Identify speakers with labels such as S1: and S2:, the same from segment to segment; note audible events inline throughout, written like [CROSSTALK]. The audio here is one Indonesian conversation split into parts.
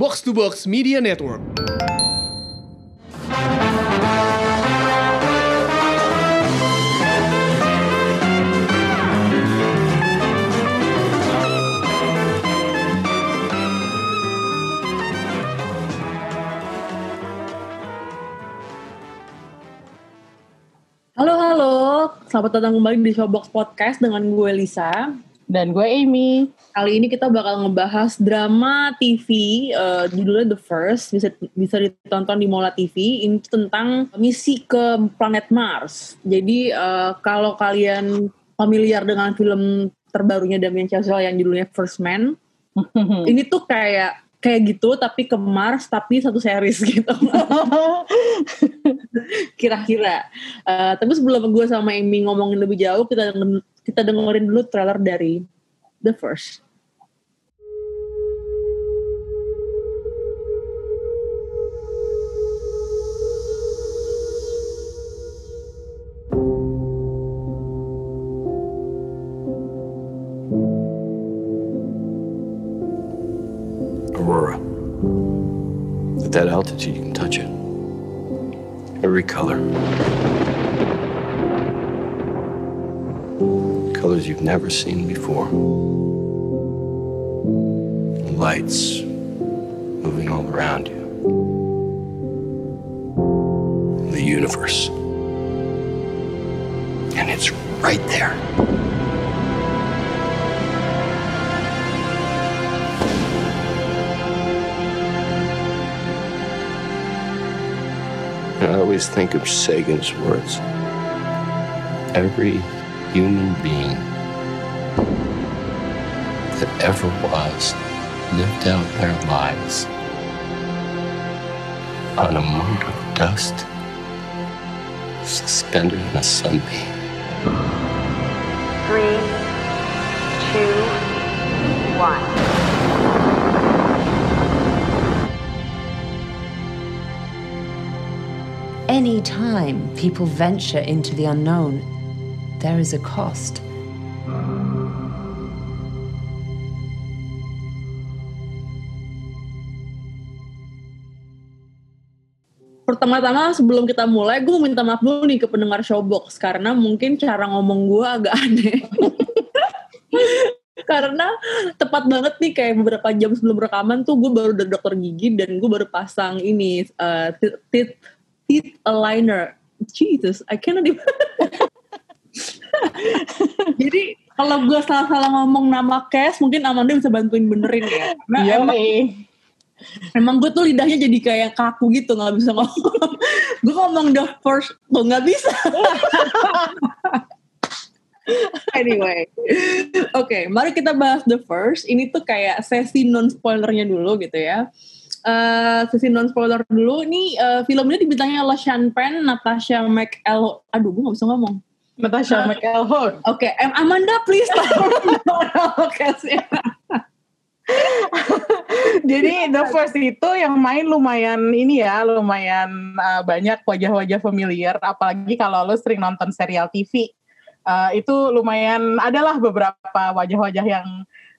S1: Box to Box Media Network.
S2: Halo halo, selamat datang kembali di Showbox Podcast dengan gue Lisa.
S3: Dan gue Amy.
S2: Kali ini kita bakal ngebahas drama TV, uh, judulnya The First, bisa bisa ditonton di Mola TV. Ini tentang misi ke planet Mars. Jadi uh, kalau kalian familiar dengan film terbarunya Damien Chazelle yang judulnya First Man, [LAUGHS] ini tuh kayak kayak gitu tapi ke Mars tapi satu series [LAUGHS] gitu [LAUGHS] kira-kira uh, tapi sebelum gue sama Amy ngomongin lebih jauh kita kita dengerin dulu trailer dari The First.
S4: At that altitude, you can touch it. Every color. Colors you've never seen before. Lights moving all around you. The universe. And it's right there. I always think of Sagan's words. Every human being that ever was lived out their lives on a mote of dust suspended in a sunbeam.
S5: Three, two, one.
S6: Any time people venture into the unknown, there is a cost.
S2: Pertama-tama sebelum kita mulai, gue mau minta maaf dulu nih ke pendengar Showbox karena mungkin cara ngomong gue agak [LAUGHS] aneh. karena tepat banget nih kayak beberapa jam sebelum rekaman tuh gue baru dari dokter gigi dan gue baru pasang ini uh, teeth, teeth aligner. Jesus, I cannot even. [LAUGHS] Jadi kalau gue salah-salah ngomong nama Cash, mungkin Amanda bisa bantuin benerin ya. Nah,
S3: Yo,
S2: emang, emang gue tuh lidahnya jadi kayak kaku gitu, nggak bisa ngomong. [LAUGHS] gue ngomong the first, tuh nggak bisa. [LAUGHS] anyway, oke, okay, mari kita bahas the first. Ini tuh kayak sesi non spoilernya dulu gitu ya. Uh, sesi non spoiler dulu. Ini uh, film ini dibintangnya oleh Sean Penn, Natasha McElhone. Aduh, gue gak bisa ngomong.
S3: Natasha McElhone.
S2: Oke, okay. Amanda please [LAUGHS] [LAUGHS]
S3: Jadi The First itu yang main lumayan ini ya, lumayan uh, banyak wajah-wajah familiar. Apalagi kalau lo sering nonton serial TV, uh, itu lumayan adalah beberapa wajah-wajah yang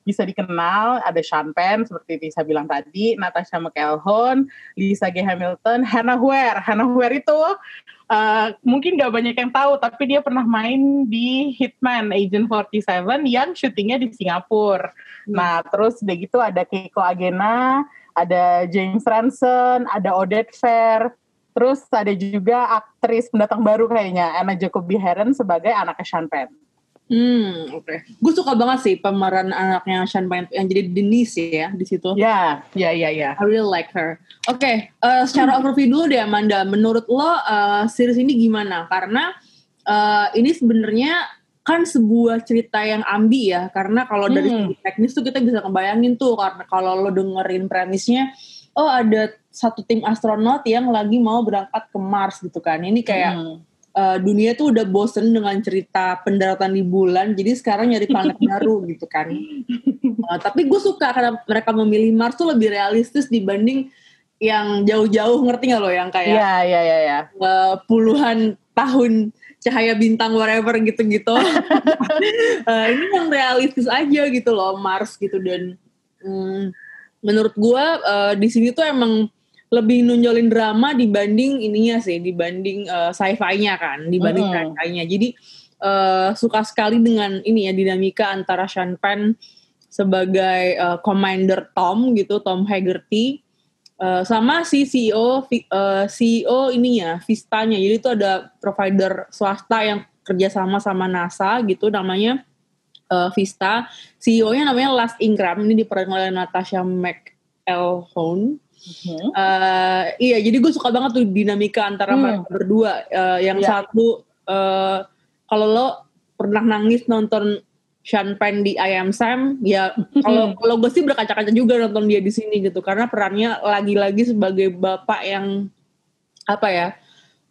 S3: bisa dikenal ada Sean Penn seperti Lisa bilang tadi, Natasha McElhone, Lisa G Hamilton, Hannah Ware. Hannah Ware itu uh, mungkin gak banyak yang tahu, tapi dia pernah main di Hitman Agent 47 yang syutingnya di Singapura. Hmm. Nah, terus udah gitu ada Keiko Agena, ada James Ranson, ada Odette Fair, terus ada juga aktris pendatang baru kayaknya Anna Jacobi Heron sebagai anaknya Sean Penn.
S2: Hmm, oke. Okay. Gue suka banget sih pemeran anaknya Sean Penn yang jadi Denise ya di situ.
S3: Ya, ya, ya, ya.
S2: I really like her. Oke, okay, uh, secara overview dulu deh Amanda. Menurut lo uh, series ini gimana? Karena uh, ini sebenarnya kan sebuah cerita yang ambi ya. Karena kalau dari
S3: Hmm.
S2: segi teknis tuh kita bisa ngebayangin tuh karena kalau lo dengerin premisnya, oh ada satu tim astronot yang lagi mau berangkat ke Mars gitu kan. Ini kayak
S3: Hmm.
S2: Uh, dunia tuh udah bosen dengan cerita pendaratan di bulan, jadi sekarang nyari planet [LAUGHS] baru gitu kan. Uh, tapi gue suka karena mereka memilih Mars tuh lebih realistis dibanding yang jauh-jauh ngerti nggak lo yang kayak
S3: Iya, iya, iya, ya.
S2: uh, puluhan tahun cahaya bintang whatever gitu-gitu. uh, [LAUGHS] ini yang realistis aja gitu loh Mars gitu dan hmm, menurut gue uh, di sini tuh emang lebih nunjolin drama dibanding ininya sih, dibanding uh, sci-fi-nya kan, dibanding
S3: Mm.
S2: sci-fi-nya. Jadi uh, suka sekali dengan ini ya dinamika antara Sean Penn sebagai uh, Commander Tom gitu, Tom Haggerty, uh, sama si CEO uh, CEO ininya, Vistanya. Jadi itu ada provider swasta yang kerjasama sama NASA gitu, namanya uh, Vista. CEO-nya namanya Last Ingram, ini diperan oleh Natasha McElhone. Eh, iya, jadi gue suka banget tuh dinamika antara
S3: Hmm.
S2: mereka berdua. Eh, yang
S3: Iya.
S2: satu, eh, kalau lo pernah nangis nonton Sean Penn di I Am Sam, ya kalau kalau gue sih berkaca-kaca juga nonton dia di sini gitu, karena perannya lagi-lagi sebagai bapak yang apa ya,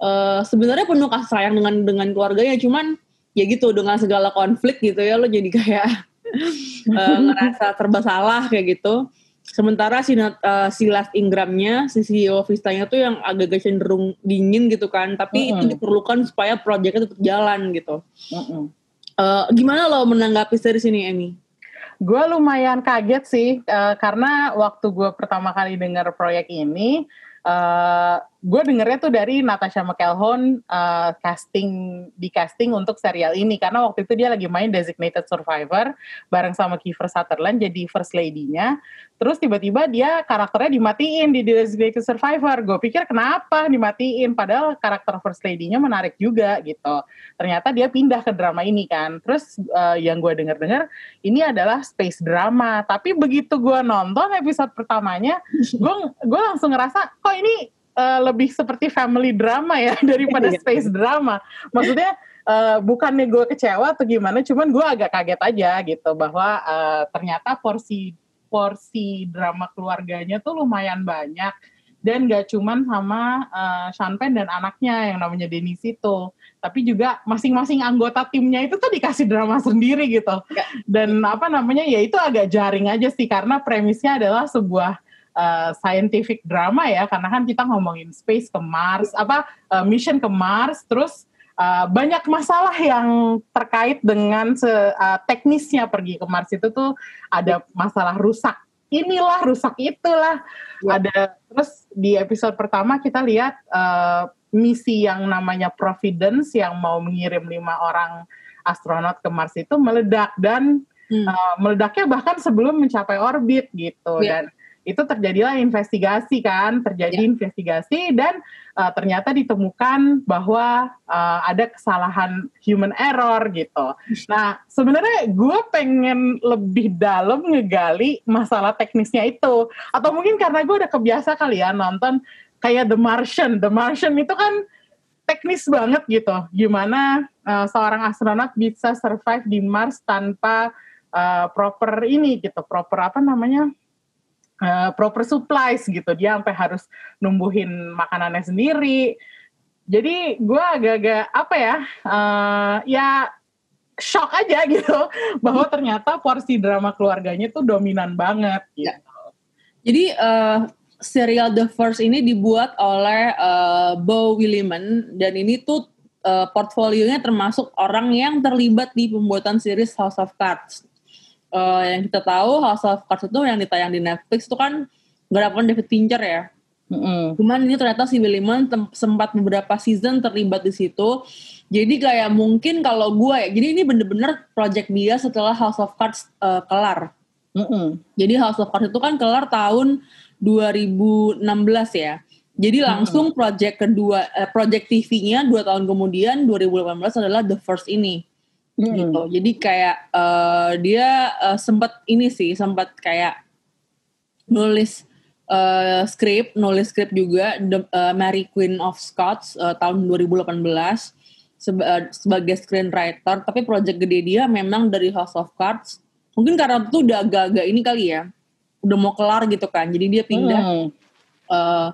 S2: eh, sebenarnya penuh kasih sayang dengan dengan keluarganya, cuman ya gitu dengan segala konflik gitu ya lo jadi kayak [LAUGHS] eh, ngerasa serba salah kayak gitu. Sementara si, eh, si Ingramnya, si CEO Vistanya tuh yang agak-agak cenderung dingin gitu kan. Tapi itu
S3: Mm-mm.
S2: diperlukan supaya proyeknya tetap jalan gitu.
S3: Mm-mm.
S2: Eh, gimana lo menanggapi series ini, Emmy?
S3: Gue lumayan kaget sih eh, karena waktu gue pertama kali dengar proyek ini, eh gue dengernya tuh dari Natasha McElhone eh, casting di casting untuk serial ini karena waktu itu dia lagi main Designated Survivor bareng sama Kiefer Sutherland jadi first lady-nya. Terus tiba-tiba dia karakternya dimatiin di Designated Survivor. Gue pikir kenapa dimatiin padahal karakter first lady-nya menarik juga gitu. Ternyata dia pindah ke drama ini kan. Terus eh, yang gue denger-dengar ini adalah space drama. Tapi begitu gue nonton episode pertamanya, gue gue langsung ngerasa kok ini eh, lebih seperti family drama ya [LAUGHS] daripada space drama. Maksudnya eh, bukannya gue kecewa atau gimana, cuman gue agak kaget aja gitu bahwa eh, ternyata porsi porsi drama keluarganya tuh lumayan banyak dan gak cuman sama eh, Sean Penn dan anaknya yang namanya Denis itu tapi juga masing-masing anggota timnya itu tuh dikasih drama sendiri gitu. Dan apa namanya ya itu agak jaring aja sih karena premisnya adalah sebuah uh, scientific drama ya karena kan kita ngomongin space ke Mars apa uh, mission ke Mars terus uh, banyak masalah yang terkait dengan se, uh, teknisnya pergi ke Mars itu tuh ada masalah rusak inilah rusak itulah ada terus di episode pertama kita lihat uh, misi yang namanya Providence yang mau mengirim lima orang astronot ke Mars itu meledak dan
S2: Hmm.
S3: uh, meledaknya bahkan sebelum mencapai orbit gitu
S2: Iya.
S3: dan itu terjadilah investigasi kan terjadi
S2: Iya.
S3: investigasi dan uh, ternyata ditemukan bahwa uh, ada kesalahan human error gitu. Nah sebenarnya gue pengen lebih dalam ngegali masalah teknisnya itu atau mungkin karena gue udah kebiasa kali ya nonton kayak The Martian. The Martian itu kan teknis banget gitu. Gimana uh, seorang astronot bisa survive di Mars tanpa uh, proper ini gitu, proper apa namanya? Uh, proper supplies gitu. Dia sampai harus numbuhin makanannya sendiri. Jadi gue agak-agak apa ya? uh, ya shock aja [LAUGHS] gitu bahwa ternyata porsi drama keluarganya tuh dominan banget gitu.
S2: Jadi eh, serial The First ini dibuat oleh eh, Bo Williman dan ini tuh eh, portfolionya termasuk orang yang terlibat di pembuatan series House of Cards. Eh, yang kita tahu House of Cards itu yang ditayang di Netflix itu kan garapan David Fincher ya.
S3: Mm-mm.
S2: Cuman ini ternyata si Williman sempat beberapa season terlibat di situ. Jadi kayak mungkin kalau gue ya, jadi ini bener-bener project dia setelah House of Cards eh, kelar.
S3: Mm-mm.
S2: Jadi House of Cards itu kan kelar tahun 2016 ya. Jadi langsung project kedua, eh, project TV-nya dua tahun kemudian 2018 adalah The First ini.
S3: Mm-mm.
S2: Gitu. Jadi kayak eh, dia eh, sempat ini sih, sempat kayak nulis eh, skrip, nulis skrip juga The, eh, Mary Queen of Scots eh, tahun 2018 seba- eh, sebagai screenwriter. Tapi project gede dia memang dari House of Cards. Mungkin karena itu udah agak-agak ini kali ya, udah mau kelar gitu kan. Jadi dia pindah
S3: Mm.
S2: eh,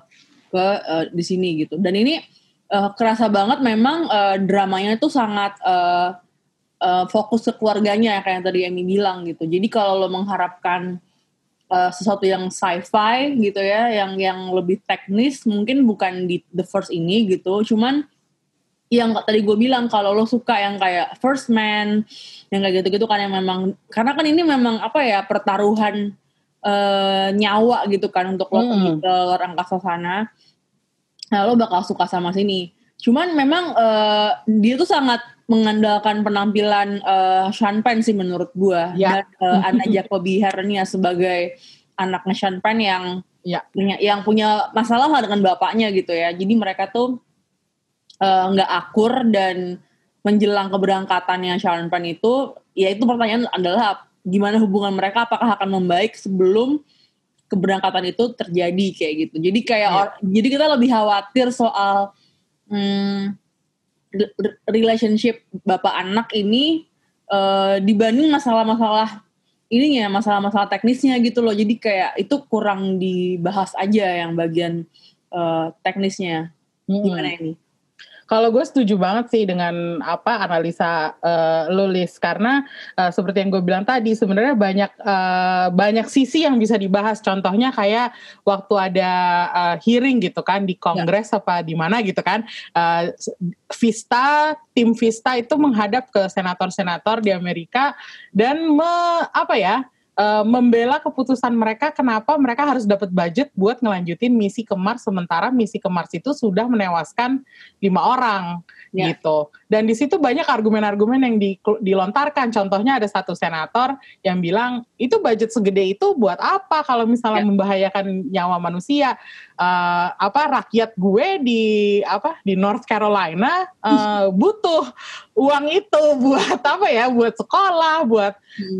S2: ke eh, di sini gitu. Dan ini eh, kerasa banget memang eh, dramanya itu sangat eh, eh, fokus ke keluarganya ya kayak yang tadi Emi bilang gitu. Jadi kalau lo mengharapkan eh, sesuatu yang sci-fi gitu ya, yang yang lebih teknis mungkin bukan di the first ini gitu. Cuman yang tadi gue bilang kalau lo suka yang kayak First Man, yang kayak gitu-gitu kan yang memang karena kan ini memang apa ya pertaruhan eh, nyawa gitu kan untuk lo
S3: Hmm.
S2: ke angkasa sana nah lo bakal suka sama sini cuman memang eh, dia tuh sangat mengandalkan penampilan eh, Sean Penn sih menurut gua.
S3: Ya.
S2: dan eh, Anna Jacobi Hernia sebagai anaknya Sean Penn yang
S3: Ya.
S2: punya yang punya masalah lah dengan bapaknya gitu ya. Jadi mereka tuh eh, nggak akur dan menjelang keberangkatannya Sean Penn itu ya itu pertanyaan adalah gimana hubungan mereka? Apakah akan membaik sebelum keberangkatan itu terjadi? Kayak gitu. Jadi kayak or- jadi kita lebih khawatir soal hmm, relationship bapak anak ini eh, dibanding masalah-masalah ininya masalah-masalah teknisnya gitu loh. Jadi kayak itu kurang dibahas aja yang bagian eh, teknisnya.
S3: Mm-mm.
S2: gimana ini
S3: Kalau gue setuju banget sih dengan apa analisa eh, lo Lis karena eh, seperti yang gue bilang tadi sebenarnya banyak eh, banyak sisi yang bisa dibahas. Contohnya kayak waktu ada eh, hearing gitu kan di Kongres apa di mana gitu kan, eh, Vista tim Vista itu menghadap ke senator-senator di Amerika dan me, apa ya eh, membela keputusan mereka kenapa mereka harus dapat budget buat ngelanjutin misi ke Mars sementara misi ke Mars itu sudah menewaskan lima orang
S2: Ya.
S3: gitu. Dan di situ banyak argumen-argumen yang di- dilontarkan. Contohnya ada satu senator yang bilang itu budget segede itu buat apa kalau misalnya
S2: Ya.
S3: membahayakan nyawa manusia? Eh, apa rakyat gue di apa di North Carolina eh, [LAUGHS] butuh uang itu buat apa ya? Buat sekolah, buat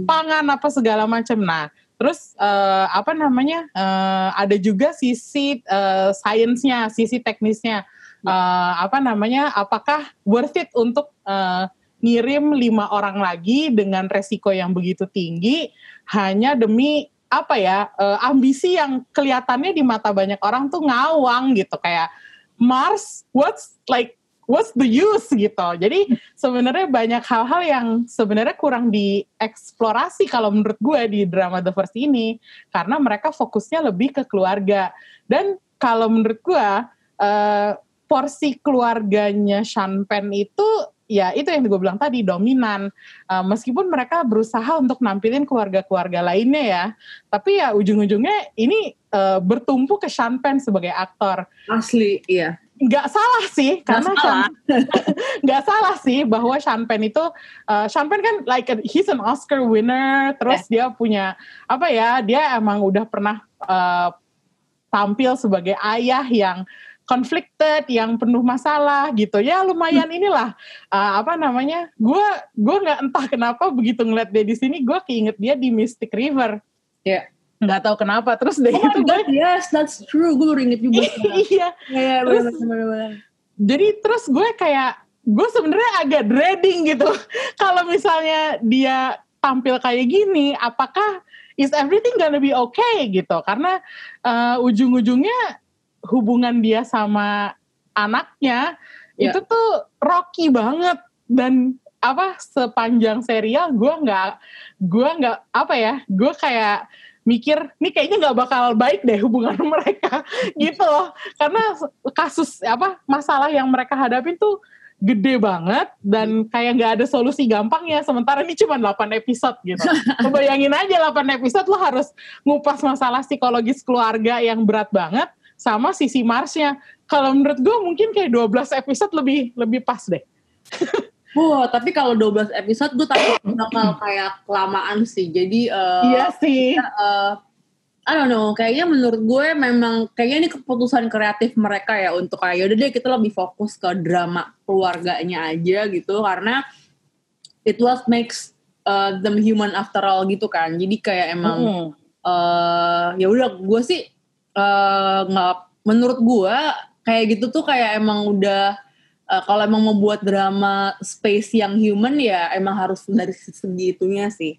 S3: pangan apa segala macam. Nah, terus eh, apa namanya? eh, ada juga sisi eh, sainsnya, sisi teknisnya. Eh, apa namanya? Apakah worth it untuk eh, ngirim lima orang lagi dengan resiko yang begitu tinggi hanya demi apa ya eh, ambisi yang kelihatannya di mata banyak orang tuh ngawang gitu. Kayak Mars what's like what's the use? gitu. Jadi sebenarnya banyak hal-hal yang sebenarnya kurang dieksplorasi kalau menurut gue di drama The First ini karena mereka fokusnya lebih ke keluarga. Dan kalau menurut gue eh, porsi keluarganya Sean Penn itu ya itu yang gue bilang tadi dominan. Eh, meskipun mereka berusaha untuk nampilin keluarga-keluarga lainnya ya tapi ya ujung-ujungnya ini eh, bertumpu ke Sean Penn sebagai aktor.
S2: Asli iya.
S3: Nggak salah sih
S2: Nggak
S3: karena
S2: salah.
S3: Sean- [LAUGHS] nggak salah sih bahwa Sean Penn itu uh, Sean Penn kan like a- he's an Oscar winner terus dia punya apa ya dia emang udah pernah uh, tampil sebagai ayah yang conflicted yang penuh masalah gitu ya lumayan inilah uh, apa namanya gue gue nggak entah kenapa begitu ngeliat dia di sini gue keinget dia di Mystic River
S2: Iya.
S3: nggak tahu kenapa terus deh
S2: Oh
S3: itu gue
S2: yes, that's true. Gue baru inget juga. sekarang. [LAUGHS]
S3: iya
S2: Iya,
S3: Terus- jadi terus gue kayak gue sebenarnya agak dreading gitu [LAUGHS] kalau misalnya dia tampil kayak gini apakah is everything gonna be okay gitu karena uh, ujung-ujungnya hubungan dia sama anaknya
S2: Ya.
S3: itu tuh rocky banget. Dan apa sepanjang serial gue nggak gue nggak apa ya gue kayak mikir nih kayaknya nggak bakal baik deh hubungan [LAUGHS] mereka. Gitu loh. Karena kasus apa masalah yang mereka hadapin tuh gede banget dan kayak nggak ada solusi gampangnya. Sementara ini cuma 8 episode gitu. [LAUGHS] Bayangin aja 8 episode lo harus ngupas masalah psikologis keluarga yang berat banget sama sisi Marsnya kalau menurut gue mungkin kayak 12 episode lebih lebih pas deh [LAUGHS]
S2: Wah, tapi kalau 12 episode gue takut bakal kayak kelamaan sih. Jadi eh
S3: iya sih
S2: eh, I don't know, kayaknya menurut gue memang kayaknya ini keputusan kreatif mereka ya untuk kayak yaudah deh kita lebih fokus ke drama keluarganya aja gitu karena it what makes uh, them human after all gitu kan. Jadi kayak emang
S3: Mm-mm.
S2: eh ya udah gue sih eh, nggak menurut gue kayak gitu tuh kayak emang udah eh, kalau emang mau buat drama space yang human ya emang harus dari segi itunya sih.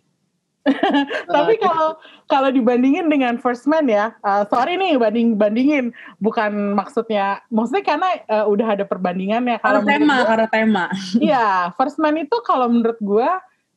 S2: [LAUGHS]
S3: Tapi kalau kalau dibandingin dengan First Man ya, uh, sorry nih banding bandingin, bukan maksudnya, maksudnya karena uh, udah ada perbandingan ya.
S2: Karena
S3: menurut
S2: tema,
S3: gua-
S2: karena tema.
S3: Iya, First Man itu kalau menurut gue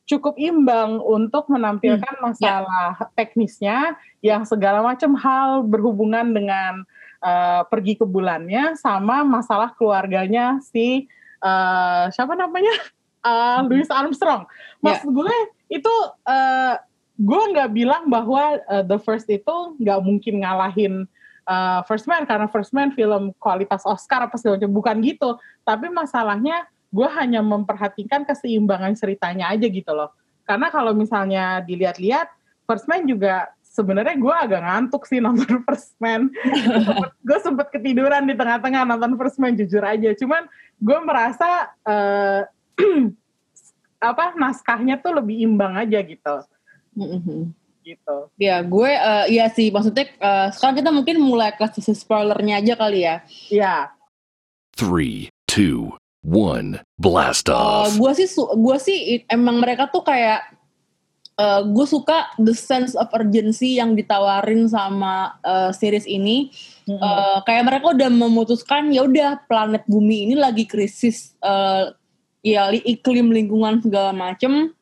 S3: cukup imbang untuk menampilkan masalah teknisnya yang segala macam hal berhubungan dengan uh, pergi ke bulannya sama masalah keluarganya si uh, siapa namanya Uh, [LAUGHS] Louis Armstrong. Maksud gue itu uh, gue nggak bilang bahwa uh, The First itu nggak mungkin ngalahin uh, First Man karena First Man film kualitas Oscar apa segala macam bukan gitu. Tapi masalahnya gue hanya memperhatikan keseimbangan ceritanya aja gitu loh. Karena kalau misalnya dilihat-lihat First Man juga sebenarnya gue agak ngantuk sih nonton [LAUGHS] First Man. gue sempet ketiduran di tengah-tengah nonton First Man jujur aja. Cuman gue merasa uh, [CLEARS THROAT] apa naskahnya tuh lebih imbang aja gitu.
S2: Mm-hmm.
S3: Gitu.
S2: Ya, gue uh, iya sih maksudnya uh, sekarang kita mungkin mulai ke sisi spoilernya aja kali ya.
S3: Iya.
S7: Three, two, one, blast
S2: Uh,
S7: off.
S2: gue sih gue sih emang mereka tuh kayak uh, gue suka the sense of urgency yang ditawarin sama uh, series ini.
S3: Mm-mm.
S2: Uh, kayak mereka udah memutuskan ya udah planet bumi ini lagi krisis uh, ya li- iklim lingkungan segala macem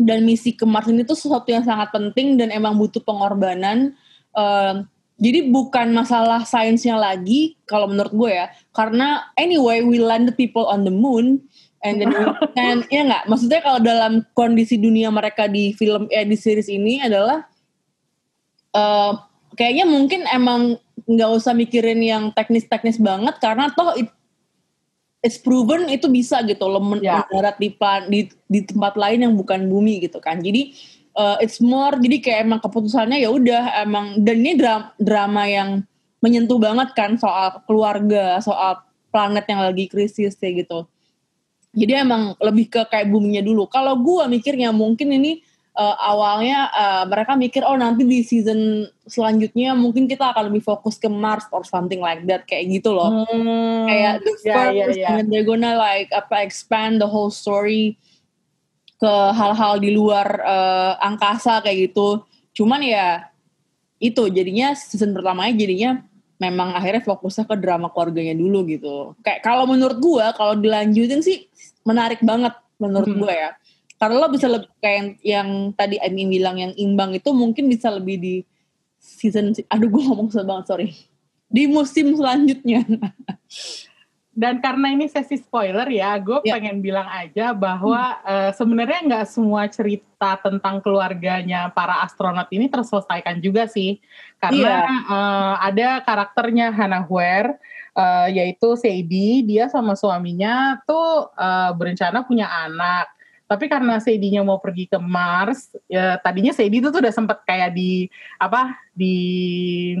S2: dan misi ke Mars ini tuh sesuatu yang sangat penting dan emang butuh pengorbanan. Uh, jadi bukan masalah sainsnya lagi kalau menurut gue ya, karena anyway we landed people on the moon and then [LAUGHS] and ya nggak, maksudnya kalau dalam kondisi dunia mereka di film eh di series ini adalah eh kayaknya mungkin emang nggak usah mikirin yang teknis-teknis banget karena toh it, it's proven itu bisa gitu loh
S3: Ya.
S2: mendarat di, plan, di di tempat lain yang bukan bumi gitu kan. Jadi uh, it's more jadi kayak emang keputusannya ya udah emang dan ini drama, drama yang menyentuh banget kan soal keluarga, soal planet yang lagi krisis kayak gitu. Jadi emang lebih ke kayak buminya dulu. Kalau gua mikirnya mungkin ini uh, awalnya uh, mereka mikir oh nanti di season selanjutnya mungkin kita akan lebih fokus ke Mars or something like that kayak gitu loh
S3: Hmm,
S2: kayak the
S3: ya,
S2: first
S3: ya, ya.
S2: and they're gonna like apa expand the whole story ke hal-hal di luar eh, angkasa kayak gitu. Cuman ya itu jadinya season pertamanya jadinya memang akhirnya fokusnya ke drama keluarganya dulu gitu. Kayak kalau menurut gua kalau dilanjutin sih menarik banget menurut
S3: Hmm.
S2: gua ya. Karena lo bisa lebih kayak yang, yang tadi Amy bilang yang imbang itu mungkin bisa lebih di season aduh gue ngomong banget sorry. Di musim selanjutnya [LAUGHS]
S3: Dan karena ini sesi spoiler ya, gue
S2: Ya.
S3: pengen bilang aja bahwa eh, sebenarnya nggak semua cerita tentang keluarganya para astronot ini terselesaikan juga sih, karena eh, ada karakternya Hannah Ware, eh, yaitu Sadie, dia sama suaminya tuh eh, berencana punya anak. Tapi karena Sadie-nya mau pergi ke Mars, ya tadinya Sadie itu tuh udah sempet kayak di apa di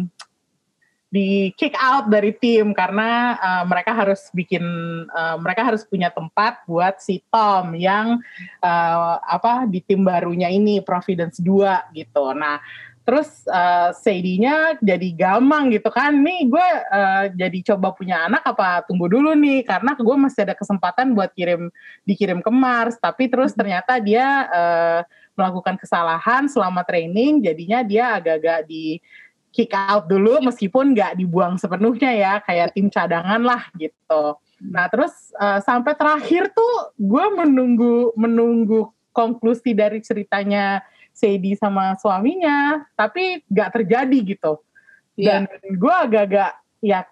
S3: di kick out dari tim karena uh, mereka harus bikin uh, mereka harus punya tempat buat si Tom yang uh, apa di tim barunya ini Providence 2 gitu. Nah, terus uh, Sadie-nya jadi gamang gitu kan. Nih gue uh, jadi coba punya anak apa tunggu dulu nih karena gue masih ada kesempatan buat kirim dikirim ke Mars, tapi terus ternyata dia uh, melakukan kesalahan selama training jadinya dia agak-agak di kick out dulu meskipun nggak dibuang sepenuhnya ya kayak tim cadangan lah gitu. Nah terus uh, sampai terakhir tuh gue menunggu menunggu konklusi dari ceritanya Sadie sama suaminya, tapi nggak terjadi gitu. Dan gue agak-agak ya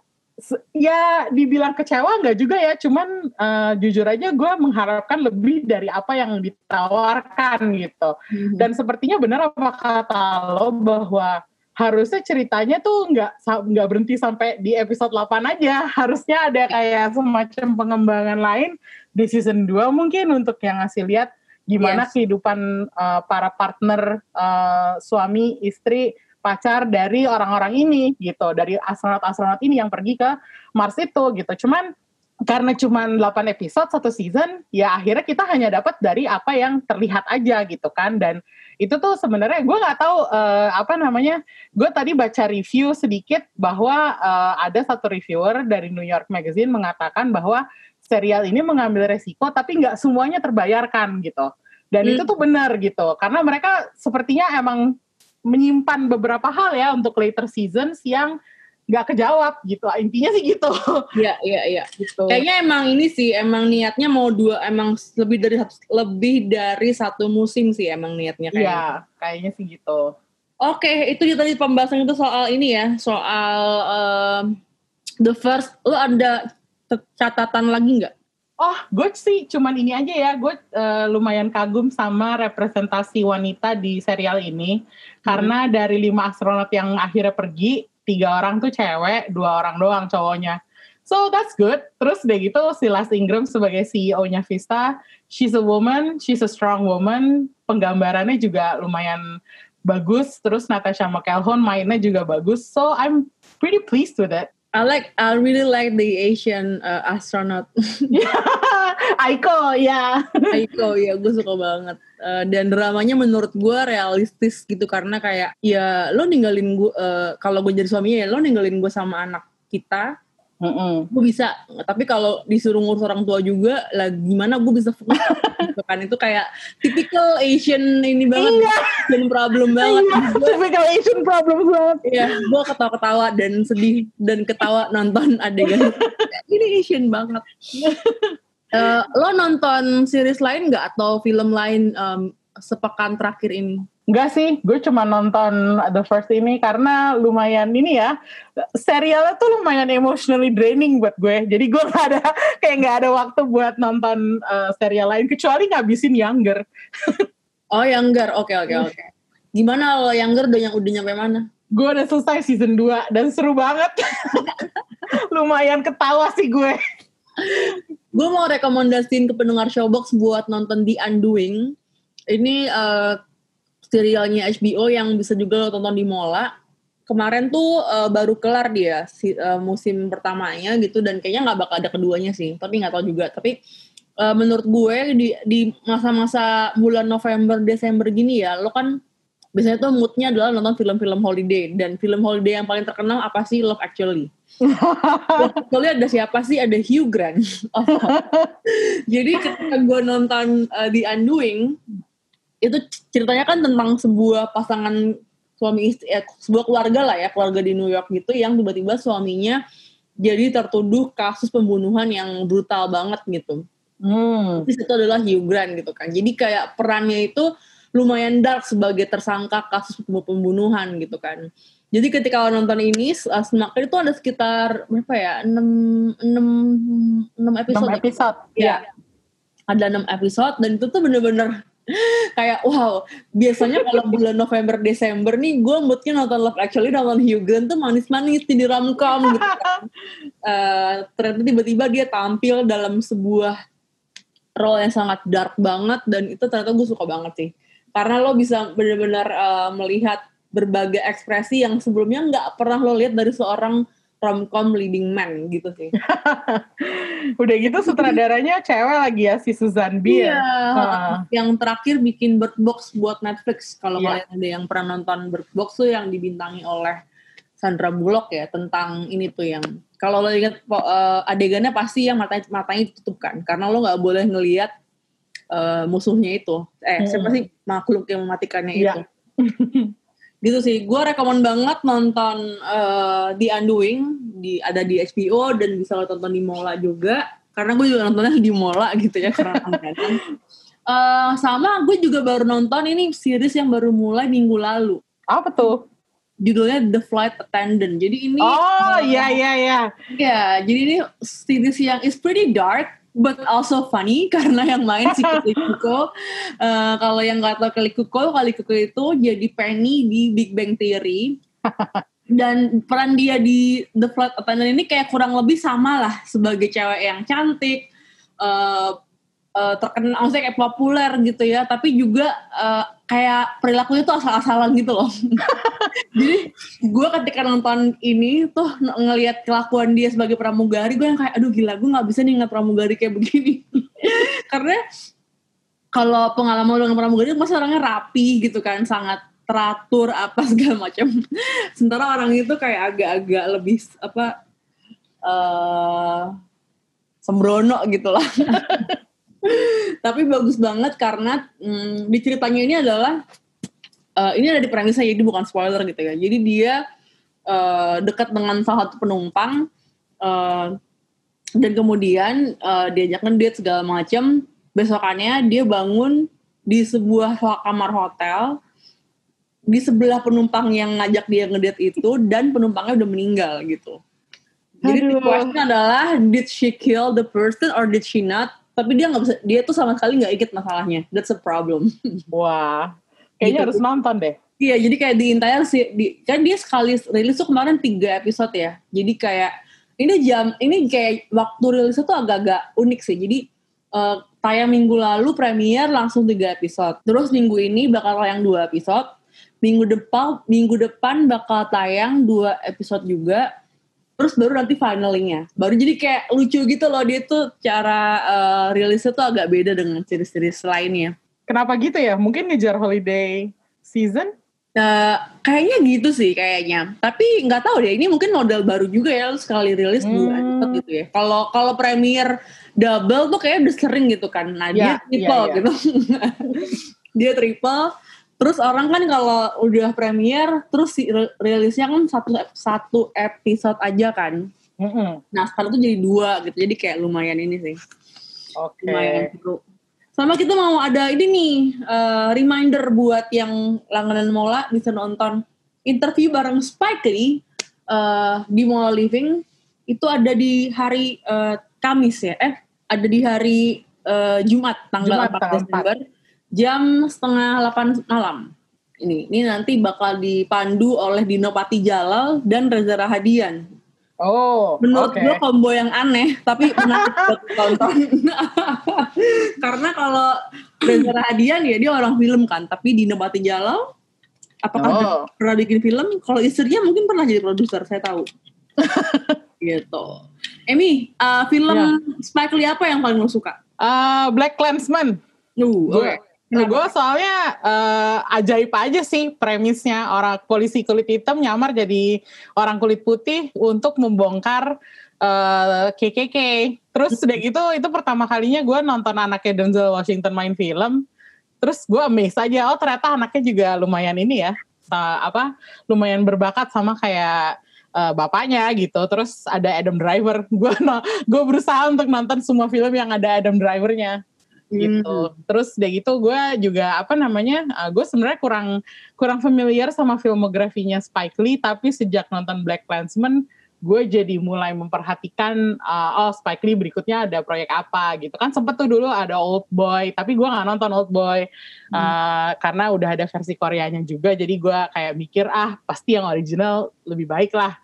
S3: ya dibilang kecewa nggak juga ya, cuman uh, jujur aja gue mengharapkan lebih dari apa yang ditawarkan gitu. Dan sepertinya benar apa kata lo bahwa harusnya ceritanya tuh nggak nggak berhenti sampai di episode 8 aja. Harusnya ada kayak semacam pengembangan lain di season 2 mungkin untuk yang ngasih lihat gimana
S2: Yes.
S3: kehidupan uh, para partner uh, suami, istri, pacar dari orang-orang ini gitu, dari astronot-astronot ini yang pergi ke Mars itu gitu. Cuman karena cuma 8 episode satu season, ya akhirnya kita hanya dapat dari apa yang terlihat aja gitu kan. Dan itu tuh sebenarnya gue nggak tahu eh, apa namanya. Gue tadi baca review sedikit bahwa eh, ada satu reviewer dari New York Magazine mengatakan bahwa serial ini mengambil resiko tapi nggak semuanya terbayarkan gitu. Dan
S2: Hmm.
S3: itu tuh benar gitu, karena mereka sepertinya emang menyimpan beberapa hal ya untuk later seasons yang nggak kejawab gitu. Intinya sih gitu.
S2: Iya, iya, iya.
S3: gitu.
S2: Kayaknya emang ini sih, emang niatnya mau dua, emang lebih dari satu, lebih dari satu musim sih emang niatnya kayaknya.
S3: Iya, kayaknya sih gitu.
S2: Oke, itu dia tadi pembahasan itu soal ini ya, soal um, the first. Lu ada catatan lagi nggak?
S3: Oh, gue sih cuman ini aja ya. Gue eh, lumayan kagum sama representasi wanita di serial ini. Karena dari lima astronot yang akhirnya pergi, tiga orang tuh cewek, dua orang doang cowoknya. So that's good. Terus udah gitu si Las Ingram sebagai CEO-nya Vista, she's a woman, she's a strong woman. Penggambarannya juga lumayan bagus. Terus Natasha McElhone mainnya juga bagus. So I'm pretty pleased with it.
S2: I like, I really like the Asian uh, astronaut. [LAUGHS]
S3: Aiko, ya.
S2: Aiko ya gue suka banget. Eh, dan dramanya menurut gue realistis gitu karena kayak ya lo ninggalin gue eh, kalau gue jadi suaminya ya lo ninggalin gue sama anak kita
S3: Mm-mm.
S2: gue bisa. Tapi kalau disuruh ngurus orang tua juga lah gimana gue bisa fokus? Gitu kan itu kayak typical Asian ini banget. Asian problem banget.
S3: Iya, typical Asian problems banget.
S2: ya gue ketawa-ketawa dan sedih dan ketawa nonton adegan. [LAUGHS] Ini Asian banget Eh, lo nonton series lain nggak atau film lain em, sepekan terakhir ini
S3: Enggak sih, gue cuma nonton The First ini karena lumayan ini ya, serialnya tuh lumayan emotionally draining buat gue. Jadi gue [LAUGHS] gak ada, kayak gak ada waktu buat nonton uh, serial lain, kecuali ngabisin Younger. [LAUGHS]
S2: oh Younger oke oke oke gimana lo Younger udah yang udah nyampe mana
S3: Gue udah selesai season 2 dan seru banget. [LAUGHS] lumayan ketawa sih gue.
S2: Gue mau rekomendasiin ke pendengar Showbox buat nonton The Undoing. Ini eh, serialnya HBO yang bisa juga lo tonton di Mola. Kemarin tuh eh, baru kelar dia si, eh, musim pertamanya gitu dan kayaknya nggak bakal ada keduanya sih. Tapi nggak tahu juga. Tapi eh, menurut gue di di masa-masa bulan November Desember gini ya, lo kan biasanya tuh moodnya adalah nonton film-film holiday dan film holiday yang paling terkenal apa sih Love Actually. [LAUGHS] Soalnya ada siapa sih? Ada Hugh Grant. [LAUGHS] Jadi ketika gue nonton uh, The Undoing, itu ceritanya kan tentang sebuah pasangan suami istri, eh, sebuah keluarga lah ya, keluarga di New York gitu yang tiba-tiba suaminya jadi tertuduh kasus pembunuhan yang brutal banget gitu.
S3: Hmm.
S2: Terus itu adalah Hugh Grant gitu kan. Jadi kayak perannya itu lumayan dark sebagai tersangka kasus pembunuhan gitu kan. Jadi ketika lo nonton ini, uh, Semakin itu ada sekitar berapa ya? 6, 6, 6 episode.
S3: 6 episode.
S2: Ya. Ada 6 episode dan itu tuh bener-bener [LAUGHS] kayak wow, biasanya kalau bulan November Desember nih gue moodnya nonton Love Actually nonton Hugh Grant tuh manis-manis di romcom gitu kan. [LAUGHS] Eh, ternyata tiba-tiba dia tampil dalam sebuah role yang sangat dark banget dan itu ternyata gue suka banget sih. Karena lo bisa benar-benar eh, melihat berbagai ekspresi yang sebelumnya nggak pernah lo lihat dari seorang romcom leading man gitu sih. [LAUGHS]
S3: Udah gitu sutradaranya cewek lagi ya, si Susan B. ya?
S2: Iya.
S3: Ah.
S2: Yang terakhir bikin Bird Box buat Netflix. Kalau
S3: Iya.
S2: kalian ada yang pernah nonton Bird Box tuh yang dibintangi oleh Sandra Bullock ya tentang ini tuh yang kalau lo ingat eh, adegannya pasti yang matanya matanya ditutup kan karena lo nggak boleh ngelihat eh, musuhnya itu. Eh
S3: Hmm.
S2: siapa sih makhluk yang mematikannya
S3: Iya.
S2: itu. [LAUGHS] gitu sih. Gue rekomend banget nonton eh, The Undoing di ada di HBO dan bisa lo tonton di Mola juga karena gue juga nontonnya di Mola gitu ya karena. [LAUGHS] Eh, sama gue juga baru nonton ini series yang baru mulai minggu lalu.
S3: Apa tuh?
S2: Judulnya The Flight Attendant. Jadi ini
S3: Oh, iya, iya, iya.
S2: Ya, jadi ini series yang is pretty dark but also funny [LAUGHS] karena yang main si Kelly [LAUGHS] Kuko. Eh, kalau yang nggak tahu Kelly Kuko, Kelly Kuko itu jadi Penny di Big Bang Theory. [LAUGHS] Dan peran dia di The Flight Attendant ini kayak kurang lebih sama lah sebagai cewek yang cantik, eh eh, terkenal, maksudnya kayak populer gitu ya, tapi juga eh, kayak perilakunya tuh asal-asalan gitu loh. [LAUGHS] Jadi gue ketika nonton ini tuh ng- ngelihat kelakuan dia sebagai pramugari, gue yang kayak aduh gila gue nggak bisa nih ngeliat pramugari kayak begini. [LAUGHS] Karena kalau pengalaman dengan pramugari itu orangnya rapi gitu kan, sangat teratur apa segala macam. [LAUGHS] Sementara orang itu kayak agak-agak lebih apa eh sembrono gitu lah. Tapi bagus banget karena mm, di ceritanya ini adalah eh, ini ada di premisnya jadi bukan spoiler gitu ya. Jadi dia eh, dekat dengan salah satu penumpang eh, dan kemudian eh, diajak ngedate segala macam. Besokannya dia bangun di sebuah kamar hotel di sebelah penumpang yang ngajak dia ngedate itu dan penumpangnya udah meninggal gitu. Jadi the question adalah did she kill the person or did she not? Tapi dia nggak bisa, dia tuh sama sekali nggak inget masalahnya. That's a problem. [LAUGHS]
S3: Wah, kayaknya
S2: Gitu.
S3: harus nonton deh.
S2: Iya, jadi kayak di entire sih, di, kan dia sekali rilis tuh kemarin tiga episode ya. Jadi kayak ini jam, ini kayak waktu rilisnya tuh agak-agak unik sih. Jadi eh, tayang minggu lalu premier langsung tiga episode. Terus minggu ini bakal tayang dua episode. Minggu depan, minggu depan bakal tayang dua episode juga. Terus baru nanti finalingnya. Baru jadi kayak lucu gitu loh dia tuh cara eh, rilisnya tuh agak beda dengan series-series lainnya.
S3: Kenapa gitu ya? Mungkin ngejar holiday season?
S2: Eh, kayaknya gitu sih kayaknya. Tapi nggak tahu deh. Ini mungkin model baru juga ya sekali rilis dua
S3: Hmm.
S2: episode gitu ya. Kalau kalau premier double tuh kayak udah sering gitu kan. Nah dia
S3: Ya,
S2: triple
S3: ya, ya.
S2: gitu. [LAUGHS] dia triple. Terus orang kan kalau udah premier terus si ri- rilisnya kan satu satu episode aja kan.
S3: Mm-mm.
S2: Nah sekarang tuh jadi dua gitu. Jadi kayak lumayan ini sih.
S3: Oke.
S2: Lumayan seru. Sama kita mau ada ini nih eh, reminder buat yang langganan Mola bisa nonton interview bareng Spike Lee eh, di Mola Living itu ada di hari eh, Kamis ya eh ada di hari eh, Jumat tanggal
S3: Jumat,
S2: 4
S3: tanggal
S2: Desember jam setengah 8 malam ini ini nanti bakal dipandu oleh Dino Pati Jalal dan Reza Rahadian
S3: Oh,
S2: Menurut
S3: oke.
S2: gue combo yang aneh, tapi menarik [LAUGHS] buat ditonton. [LAUGHS] Karena kalau Reza Rahadian ya dia orang film kan, tapi Dina Bati Jalal, apakah
S3: Oh.
S2: pernah bikin film? Kalau istrinya mungkin pernah jadi produser, saya tahu. [LAUGHS] gitu. Emi, uh, film
S3: Ya.
S2: Spike Lee apa yang paling lo suka?
S3: Uh, Black Clansman.
S2: Uh, oke. Kenapa?
S3: gue soalnya eh, ajaib aja sih premisnya orang polisi kulit hitam nyamar jadi orang kulit putih untuk membongkar eh, KKK. Terus udah gitu itu pertama kalinya gue nonton anaknya Denzel Washington main film. Terus gue amazed aja, oh ternyata anaknya juga lumayan ini ya, apa lumayan berbakat sama kayak eh, bapaknya gitu. Terus ada Adam Driver. Gue gue berusaha untuk nonton semua film yang ada Adam Drivernya gitu. Terus udah gitu gue juga apa namanya? uh, gue sebenarnya kurang kurang familiar sama filmografinya Spike Lee, tapi sejak nonton Black Klansman gue jadi mulai memperhatikan uh, oh Spike Lee berikutnya ada proyek apa gitu kan sempet tuh dulu ada Old Boy tapi gue nggak nonton Old Boy uh, karena udah ada versi Koreanya juga jadi gue kayak mikir ah pasti yang original lebih baik lah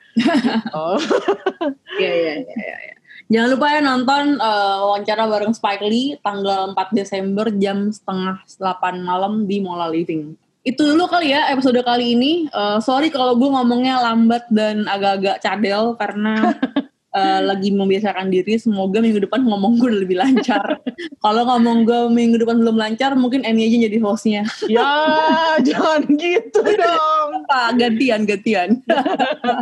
S3: oh [LAUGHS]
S2: Iya, iya, iya, iya. iya. Jangan lupa ya nonton eh, wawancara bareng Spike Lee tanggal 4 Desember jam setengah 8 malam di Mola Living. Itu dulu kali ya episode kali ini. Eh, sorry kalau gue ngomongnya lambat dan agak-agak cadel karena [LAUGHS] eh, lagi membiasakan diri. Semoga minggu depan ngomong gue lebih lancar. [LAUGHS] kalau ngomong gue minggu depan belum lancar, mungkin Emi aja jadi hostnya.
S3: ya [LAUGHS] jangan gitu dong
S2: Apa? Gantian, gantian.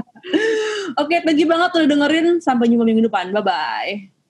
S2: [LAUGHS] Oke, thank you banget udah dengerin. Sampai jumpa minggu depan. Bye-bye.